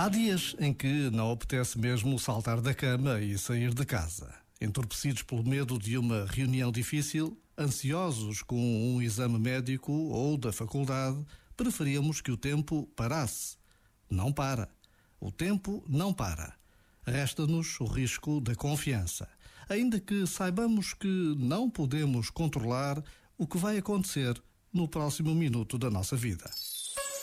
Há dias em que não apetece mesmo saltar da cama e sair de casa. Entorpecidos pelo medo de uma reunião difícil, ansiosos com um exame médico ou da faculdade, preferíamos que o tempo parasse. Não para. O tempo não para. Resta-nos o risco da confiança, ainda que saibamos que não podemos controlar o que vai acontecer no próximo minuto da nossa vida.